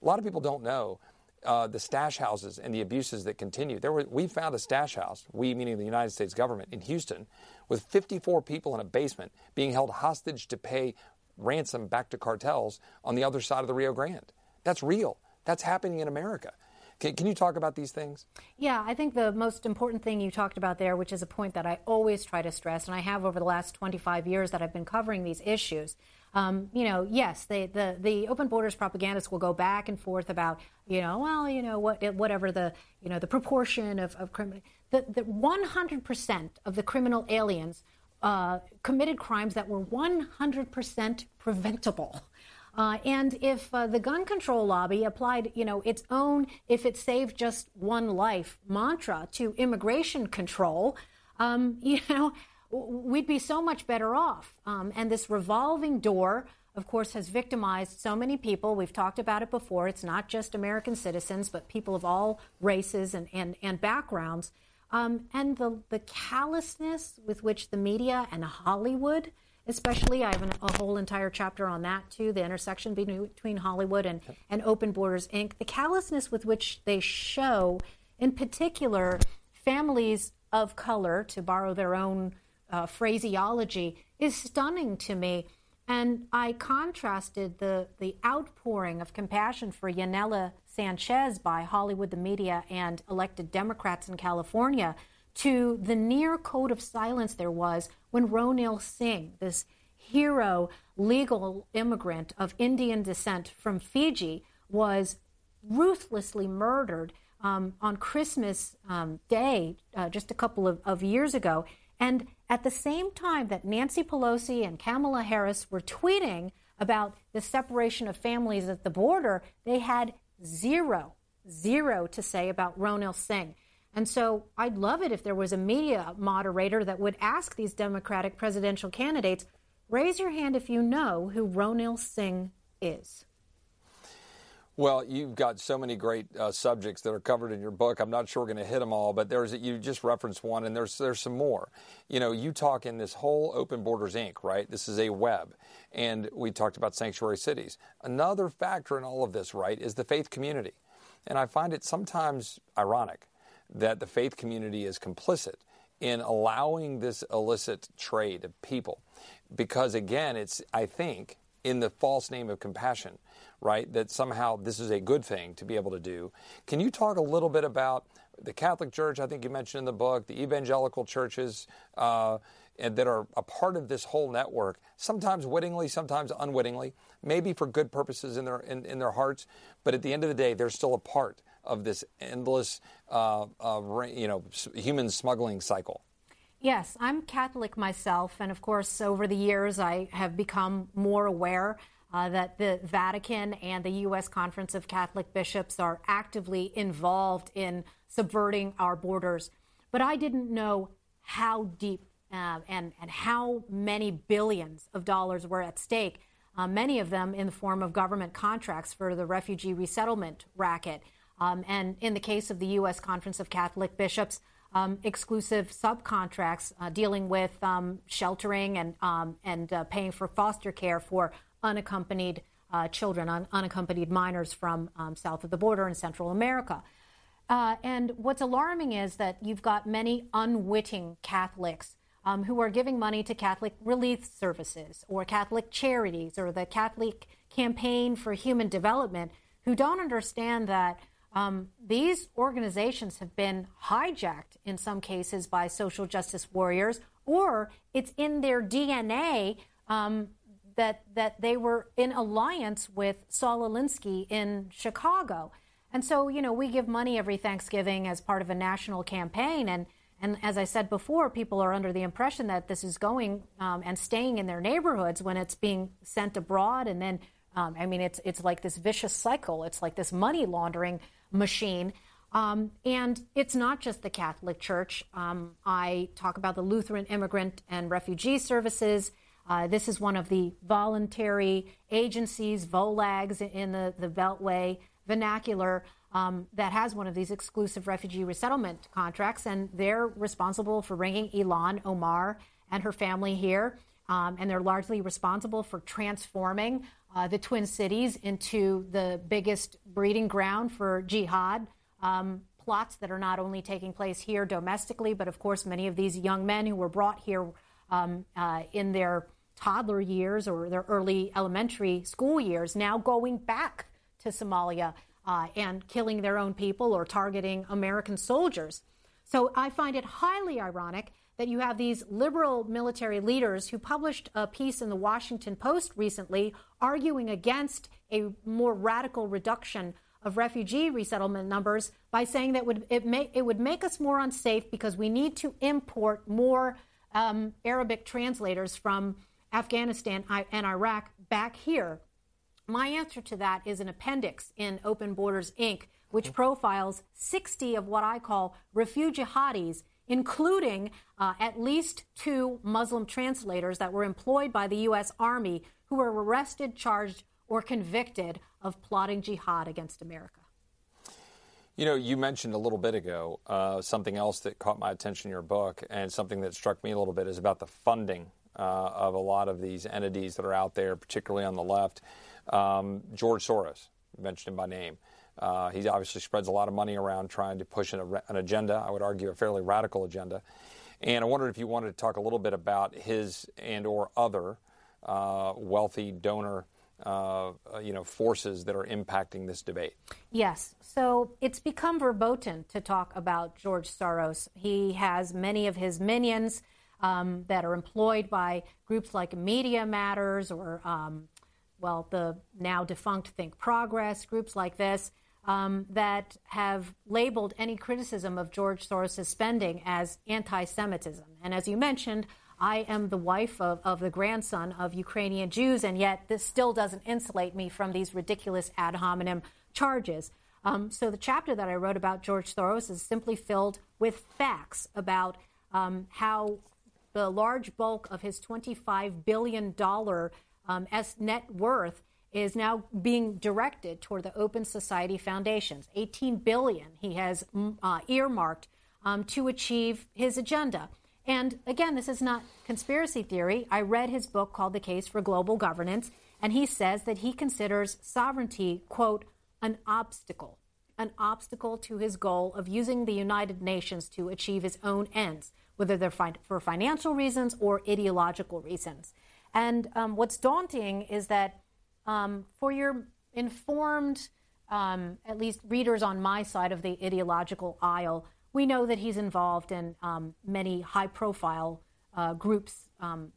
a lot of people don't know uh, the stash houses and the abuses that continue. There were, we found a stash house, we meaning the United States government, in Houston, with 54 people in a basement being held hostage to pay ransom back to cartels on the other side of the Rio Grande. That's real. That's happening in America. Can, can, you talk about these things? Yeah, I think the most important thing you talked about there, which is a point that I always try to stress, and I have over the last 25 years that I've been covering these issues. Um, you know, yes, they, the the open borders propagandists will go back and forth about, you know, well, you know, what whatever the you know the proportion of of criminal, the the 100% of the criminal aliens uh, committed crimes that were 100% preventable. Uh, and if uh, the gun control lobby applied, you know, its own "if it saved just one life" mantra to immigration control, um, you know, we'd be so much better off. Um, and this revolving door, of course, has victimized so many people. We've talked about it before. It's not just American citizens, but people of all races and and, and backgrounds. Um, and the the callousness with which the media and Hollywood especially. I have an, a whole entire chapter on that too the intersection between Hollywood and, and Open Borders Inc. The callousness with which they show, in particular, families of color, to borrow their own uh, phraseology, is stunning to me. And I contrasted the, the outpouring of compassion for Yanela Sanchez by Hollywood, the media, and elected Democrats in California to the near code of silence there was when Ronil Singh, this hero legal immigrant of Indian descent from Fiji, was ruthlessly murdered um, on Christmas um, Day uh, just a couple of, of years ago. And at the same time that Nancy Pelosi and Kamala Harris were tweeting about the separation of families at the border, they had zero, zero to say about Ronil Singh. And so I'd love it if there was a media moderator that would ask these Democratic presidential candidates raise your hand if you know who Ronil Singh is. Well, you've got so many great uh, subjects that are covered in your book. I'm not sure we're going to hit them all, but there's you just referenced one, and there's there's some more. You know, you talk in this whole Open Borders Inc. Right? This is a web, and we talked about sanctuary cities. Another factor in all of this, right, is the faith community, and I find it sometimes ironic that the faith community is complicit in allowing this illicit trade of people. Because again, it's, I think, in the false name of compassion, right? That somehow this is a good thing to be able to do. Can you talk a little bit about the Catholic Church? I think you mentioned in the book, the evangelical churches uh, that are a part of this whole network, sometimes wittingly, sometimes unwittingly, maybe for good purposes in their, in, in their hearts, but at the end of the day, they're still a part of this endless, uh, uh, you know, human smuggling cycle? Yes, I'm Catholic myself, and of course, over the years, I have become more aware uh, that the Vatican and the U.S. Conference of Catholic Bishops are actively involved in subverting our borders. But I didn't know how deep uh, and, and how many billions of dollars were at stake, uh, many of them in the form of government contracts for the refugee resettlement racket. Um, and in the case of the U.S. Conference of Catholic Bishops, um, exclusive subcontracts uh, dealing with um, sheltering and um, and uh, paying for foster care for unaccompanied uh, children, un- unaccompanied minors from um, south of the border in Central America. Uh, and what's alarming is that you've got many unwitting Catholics um, who are giving money to Catholic relief services or Catholic charities or the Catholic Campaign for Human Development who don't understand that um, these organizations have been hijacked in some cases by social justice warriors, or it's in their DNA um, that that they were in alliance with Saul Alinsky in Chicago. And so, you know, we give money every Thanksgiving as part of a national campaign, and and as I said before, people are under the impression that this is going um, and staying in their neighborhoods when it's being sent abroad, and then um, I mean, it's it's like this vicious cycle. It's like this money laundering machine. Um, and it's not just the Catholic Church. Um, I talk about the Lutheran Immigrant and Refugee Services. Uh, this is one of the voluntary agencies, VOLAGs, in the, the Beltway vernacular um, that has one of these exclusive refugee resettlement contracts. And they're responsible for bringing Ilhan Omar and her family here. Um, and they're largely responsible for transforming uh, the Twin Cities into the biggest breeding ground for jihad um, plots that are not only taking place here domestically, but of course, many of these young men who were brought here um, uh, in their toddler years or their early elementary school years now going back to Somalia uh, and killing their own people or targeting American soldiers. So I find it highly ironic that you have these liberal military leaders who published a piece in the Washington Post recently arguing against a more radical reduction of refugee resettlement numbers by saying that would, it, may, it would make us more unsafe because we need to import more um, Arabic translators from Afghanistan and Iraq back here. My answer to that is an appendix in Open Borders Inc., which profiles 60 of what I call refugee jihadis, including uh, at least two Muslim translators that were employed by the U.S. Army who were arrested, charged, or convicted of plotting jihad against America. You know, you mentioned a little bit ago uh, something else that caught my attention in your book, and something that struck me a little bit is about the funding uh, of a lot of these entities that are out there, particularly on the left. Um, George Soros, mentioned him by name. Uh, he obviously spreads a lot of money around trying to push an, an, agenda, I would argue a fairly radical agenda. And I wondered if you wanted to talk a little bit about his and or other uh, wealthy donor uh, you know, forces that are impacting this debate. Yes. So it's become verboten to talk about George Soros. He has many of his minions um, that are employed by groups like Media Matters or, um, well, the now defunct Think Progress, groups like this. Um, that have labeled any criticism of George Soros' spending as anti Semitism. And as you mentioned, I am the wife of, of the grandson of Ukrainian Jews, and yet this still doesn't insulate me from these ridiculous ad hominem charges. Um, so the chapter that I wrote about George Soros is simply filled with facts about um, how the large bulk of his $25 billion um, net worth is now being directed toward the Open Society Foundations. 18 billion he has mm, uh, earmarked um, to achieve his agenda. And again, this is not conspiracy theory. I read his book called The Case for Global Governance, and he says that he considers sovereignty, quote, an obstacle, an obstacle to his goal of using the United Nations to achieve his own ends, whether they're for financial reasons or ideological reasons. And um, what's daunting is that um, for your informed, um, at least readers on my side of the ideological aisle, we know that he's involved in um, many high profile uh, groups um,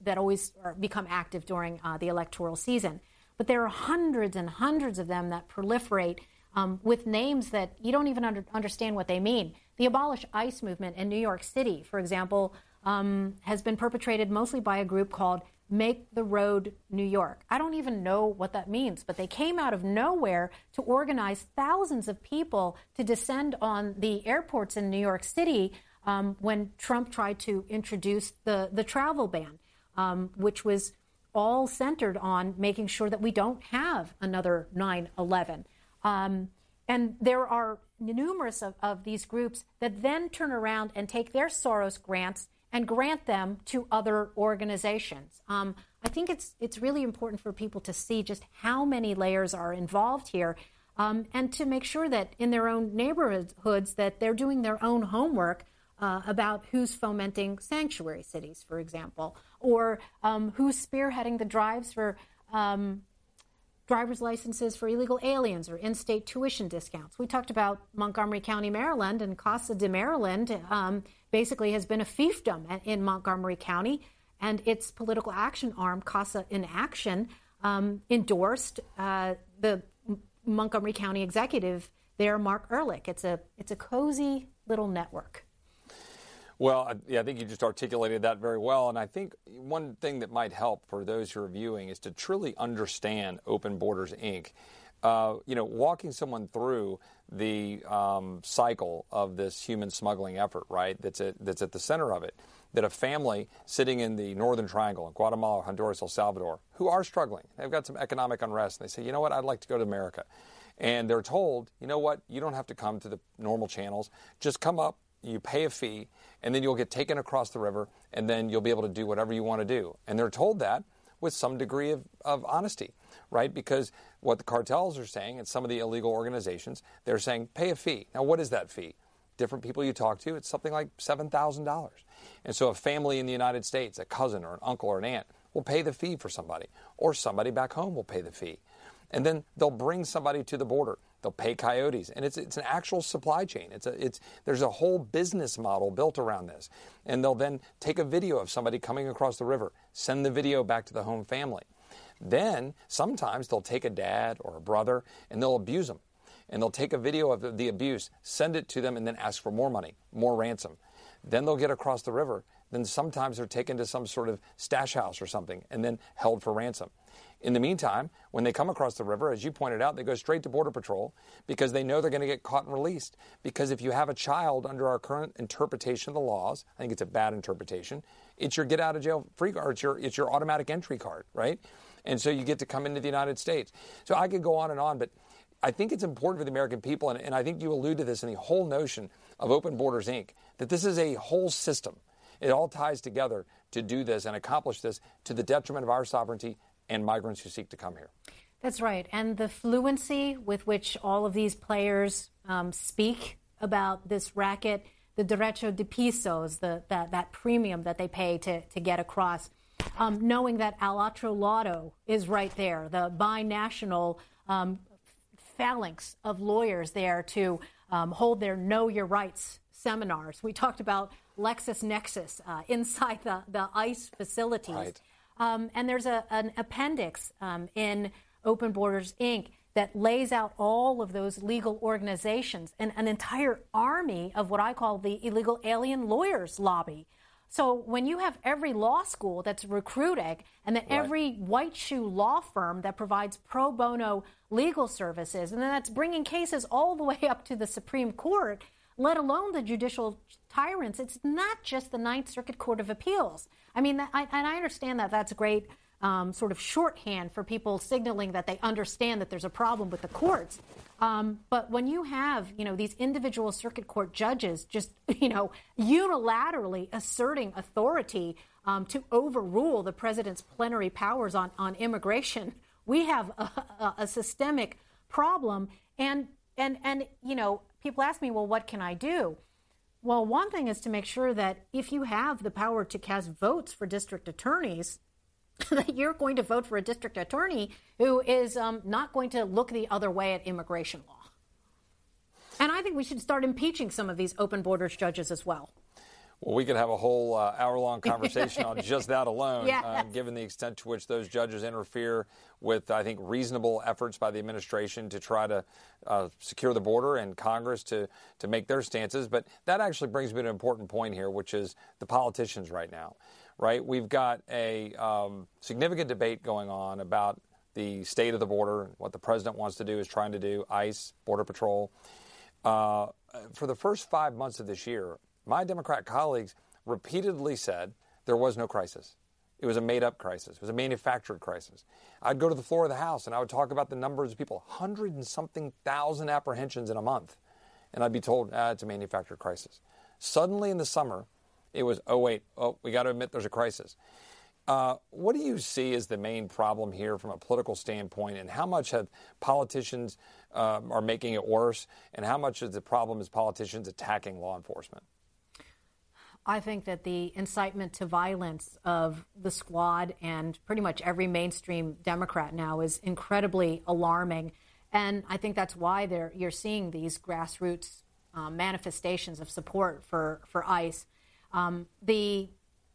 that always become active during uh, the electoral season. But there are hundreds and hundreds of them that proliferate um, with names that you don't even under- understand what they mean. The Abolish ICE movement in New York City, for example, um, has been perpetrated mostly by a group called Make the Road New York. I don't even know what that means, but they came out of nowhere to organize thousands of people to descend on the airports in New York City um, when Trump tried to introduce the, the travel ban, um, which was all centered on making sure that we don't have another 9 11. Um, and there are numerous of, of these groups that then turn around and take their Soros grants and grant them to other organizations. Um, I think it's it's really important for people to see just how many layers are involved here, um, and to make sure that in their own neighborhoods that they're doing their own homework uh, about who's fomenting sanctuary cities, for example, or um, who's spearheading the drives for um, driver's licenses for illegal aliens or in-state tuition discounts. We talked about Montgomery County, Maryland, and Casa de Maryland um, basically has been a fiefdom in Montgomery County, and its political action arm, Casa in Action, um, endorsed uh, the Montgomery County executive there, Marc Elrich. It's a it's a cozy little network. Well, yeah, I think you just articulated that very well. And I think one thing that might help for those who are viewing is to truly understand Open Borders Inc. uh, you know, walking someone through the um, cycle of this human smuggling effort, right? That's at, that's at the center of it. That a family sitting in the Northern Triangle in Guatemala, Honduras, El Salvador, who are struggling, they've got some economic unrest, and they say, you know what, I'd like to go to America. And they're told, you know what, you don't have to come to the normal channels. Just come up, you pay a fee, and then you'll get taken across the river, and then you'll be able to do whatever you want to do. And they're told that with some degree of, of honesty, right? Because what the cartels are saying and some of the illegal organizations, they're saying pay a fee. Now, what is that fee? Different people you talk to, it's something like $7,000. And so a family in the United States, a cousin or an uncle or an aunt, will pay the fee for somebody, or somebody back home will pay the fee. And then they'll bring somebody to the border. They'll pay coyotes, and it's it's an actual supply chain. It's a it's there's a whole business model built around this, and they'll then take a video of somebody coming across the river, send the video back to the home family. Then sometimes they'll take a dad or a brother and they'll abuse them, and they'll take a video of the abuse, send it to them, and then ask for more money, more ransom. Then they'll get across the river. Then sometimes they're taken to some sort of stash house or something, and then held for ransom. In the meantime, when they come across the river, as you pointed out, they go straight to Border Patrol because they know they're going to get caught and released. Because if you have a child under our current interpretation of the laws, I think it's a bad interpretation, it's your get out of jail free card, it's your, it's your automatic entry card, right? And so you get to come into the United States. So I could go on and on, but I think it's important for the American people, and, and I think you allude to this in the whole notion of Open Borders Inc., that this is a whole system. It all ties together to do this and accomplish this to the detriment of our sovereignty and migrants who seek to come here. That's right. And the fluency with which all of these players um, speak about this racket, the derecho de pisos, the, that, that premium that they pay to, to get across, um, knowing that Al Lotto is right there, the binational um, phalanx of lawyers there to um, hold their Know Your Rights seminars. We talked about LexisNexis uh, inside the, the ICE facilities. Right. Um, and there's a, an appendix um, in Open Borders Inc. that lays out all of those legal organizations and an entire army of what I call the illegal alien lawyers lobby. So when you have every law school that's recruiting and then right. every white shoe law firm that provides pro bono legal services and then that's bringing cases all the way up to the Supreme Court, let alone the judicial tyrants, it's not just the Ninth Circuit Court of Appeals. I mean, I, and I understand that that's a great um, sort of shorthand for people signaling that they understand that there's a problem with the courts. Um, but when you have, you know, these individual circuit court judges just, you know, unilaterally asserting authority um, to overrule the president's plenary powers on, on immigration, we have a, a, a systemic problem. And, and, and, you know, people ask me, well, what can I do? Well, one thing is to make sure that if you have the power to cast votes for district attorneys, that you're going to vote for a district attorney who is um, not going to look the other way at immigration law. And I think we should start impeaching some of these open borders judges as well. Well, we could have a whole uh, hour long conversation on just that alone, yes. uh, given the extent to which those judges interfere with, I think, reasonable efforts by the administration to try to uh, secure the border and Congress to, to make their stances. But that actually brings me to an important point here, which is the politicians right now, right? We've got a um, significant debate going on about the state of the border, and what the president wants to do, is trying to do, ICE, Border Patrol. Uh, for the first five months of this year, my Democrat colleagues repeatedly said there was no crisis. It was a made up crisis. It was a manufactured crisis. I'd go to the floor of the House and I would talk about the numbers of people, 100 and something thousand apprehensions in a month. And I'd be told, ah, it's a manufactured crisis. Suddenly in the summer, it was, oh, wait, oh, we got to admit there's a crisis. Uh, what do you see as the main problem here from a political standpoint, and how much have politicians uh, are making it worse, and how much of the problem is politicians attacking law enforcement? I think that the incitement to violence of the squad and pretty much every mainstream Democrat now is incredibly alarming. And I think that's why you're seeing these grassroots um, manifestations of support for, for ICE. Um, the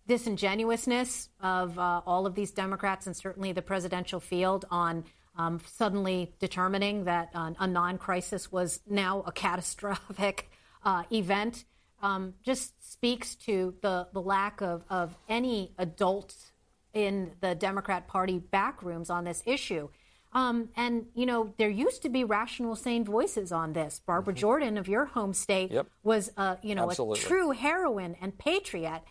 disingenuousness of uh, all of these Democrats and certainly the presidential field on um, suddenly determining that uh, a non crisis was now a catastrophic uh, event um, just speaks to the, the lack of, of any adults in the Democrat Party backrooms on this issue. Um, and, you know, there used to be rational, sane voices on this. Barbara mm-hmm. Jordan of your home state yep. was, uh, you know, Absolutely. a true heroine and patriot.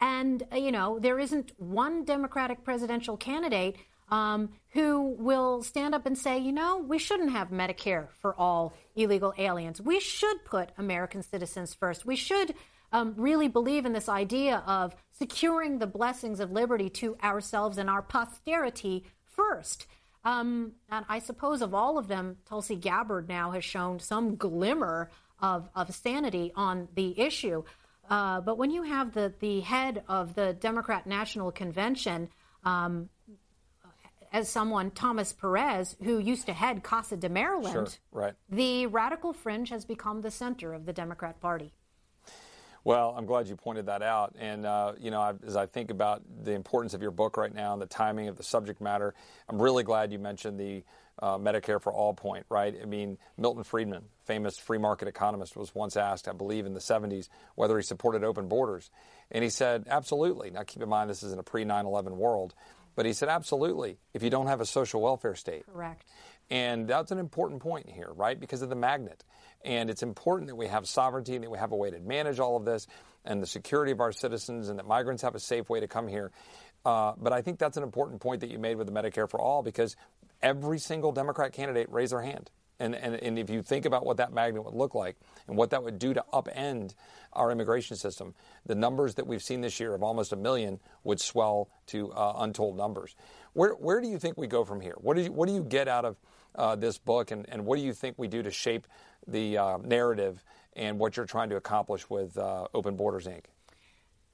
And, uh, you know, there isn't one Democratic presidential candidate um, who will stand up and say, you know, we shouldn't have Medicare for all illegal aliens. We should put American citizens first. We should um, really believe in this idea of securing the blessings of liberty to ourselves and our posterity first. Um, and I suppose of all of them, Tulsi Gabbard now has shown some glimmer of, of sanity on the issue. Uh, but when you have the, the head of the Democrat National Convention, um, as someone, Thomas Perez, who used to head Casa de Maryland, sure, right. the radical fringe has become the center of the Democrat Party. Well, I'm glad you pointed that out. And, uh, you know, I, as I think about the importance of your book right now and the timing of the subject matter, I'm really glad you mentioned the uh, Medicare for all point, right? I mean, Milton Friedman, famous free market economist, was once asked, I believe in the 70s, whether he supported open borders. And he said, absolutely. Now, keep in mind, this is in a pre 9 11 world. But he said, absolutely, if you don't have a social welfare state. Correct. And that's an important point here, right? Because of the magnet. And it's important that we have sovereignty and that we have a way to manage all of this and the security of our citizens and that migrants have a safe way to come here. Uh, but I think that's an important point that you made with the Medicare for All because every single Democrat candidate raised their hand. And, and, and if you think about what that magnet would look like and what that would do to upend our immigration system, the numbers that we've seen this year of almost a million would swell to uh, untold numbers. Where, where do you think we go from here? What do you, what do you get out of uh, this book, and, and what do you think we do to shape the uh, narrative and what you're trying to accomplish with uh, Open Borders Inc.?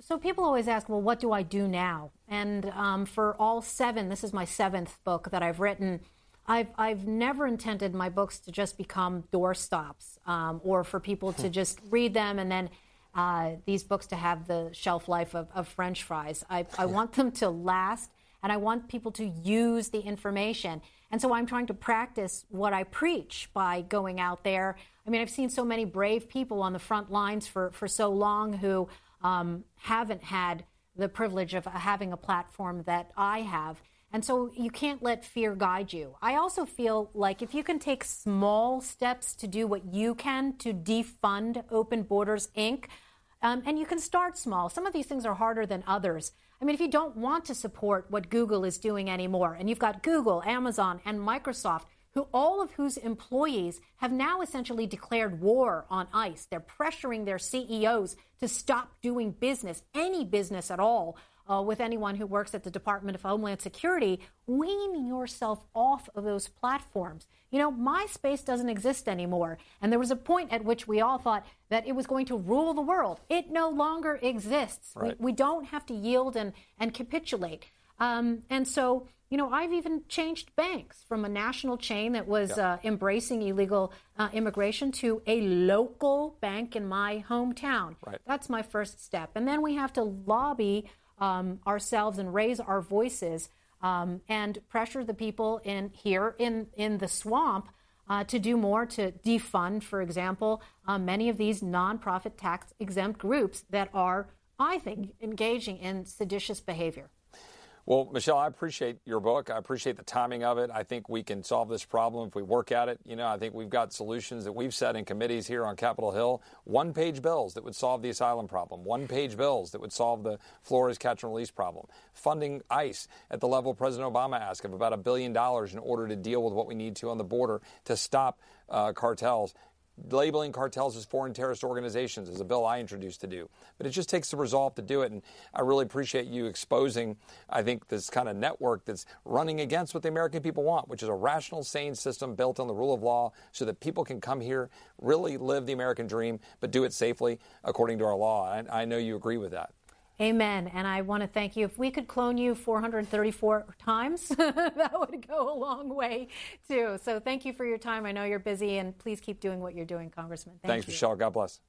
So people always ask, well, what do I do now? And um, for all seven, this is my seventh book that I've written. I've, I've never intended my books to just become doorstops um, or for people to just read them and then uh, these books to have the shelf life of, of French fries. I, I want them to last and I want people to use the information. And so I'm trying to practice what I preach by going out there. I mean, I've seen so many brave people on the front lines for, for so long who um, haven't had the privilege of having a platform that I have. And so you can't let fear guide you. I also feel like if you can take small steps to do what you can to defund Open Borders Inc., um, and you can start small. Some of these things are harder than others. I mean, if you don't want to support what Google is doing anymore, and you've got Google, Amazon, and Microsoft, who all of whose employees have now essentially declared war on ICE. They're pressuring their CEOs to stop doing business, any business at all, uh, with anyone who works at the Department of Homeland Security, wean yourself off of those platforms. You know, MySpace doesn't exist anymore. And there was a point at which we all thought that it was going to rule the world. It no longer exists. Right. We, we, don't have to yield and, and capitulate. Um, and so, you know, I've even changed banks from a national chain that was yeah. uh, embracing illegal uh, immigration to a local bank in my hometown. Right. That's my first step. And then we have to lobby um, ourselves and raise our voices um, and pressure the people in here in, in the swamp uh, to do more to defund, for example, uh, many of these nonprofit tax exempt groups that are, I think, engaging in seditious behavior. Well, Michelle, I appreciate your book. I appreciate the timing of it. I think we can solve this problem if we work at it. You know, I think we've got solutions that we've set in committees here on Capitol Hill. One page bills that would solve the asylum problem, one page bills that would solve the Flores catch and release problem, funding ICE at the level President Obama asked of about a billion dollars in order to deal with what we need to on the border to stop uh, cartels labeling cartels as foreign terrorist organizations is a bill I introduced to do. But it just takes the resolve to do it. And I really appreciate you exposing, I think, this kind of network that's running against what the American people want, which is a rational, sane system built on the rule of law so that people can come here, really live the American dream, but do it safely according to our law. I, I know you agree with that. Amen. And I want to thank you. If we could clone you 434 times, that would go a long way, too. So thank you for your time. I know you're busy, and please keep doing what you're doing, Congressman. Thank Thanks, you. Michelle. God bless.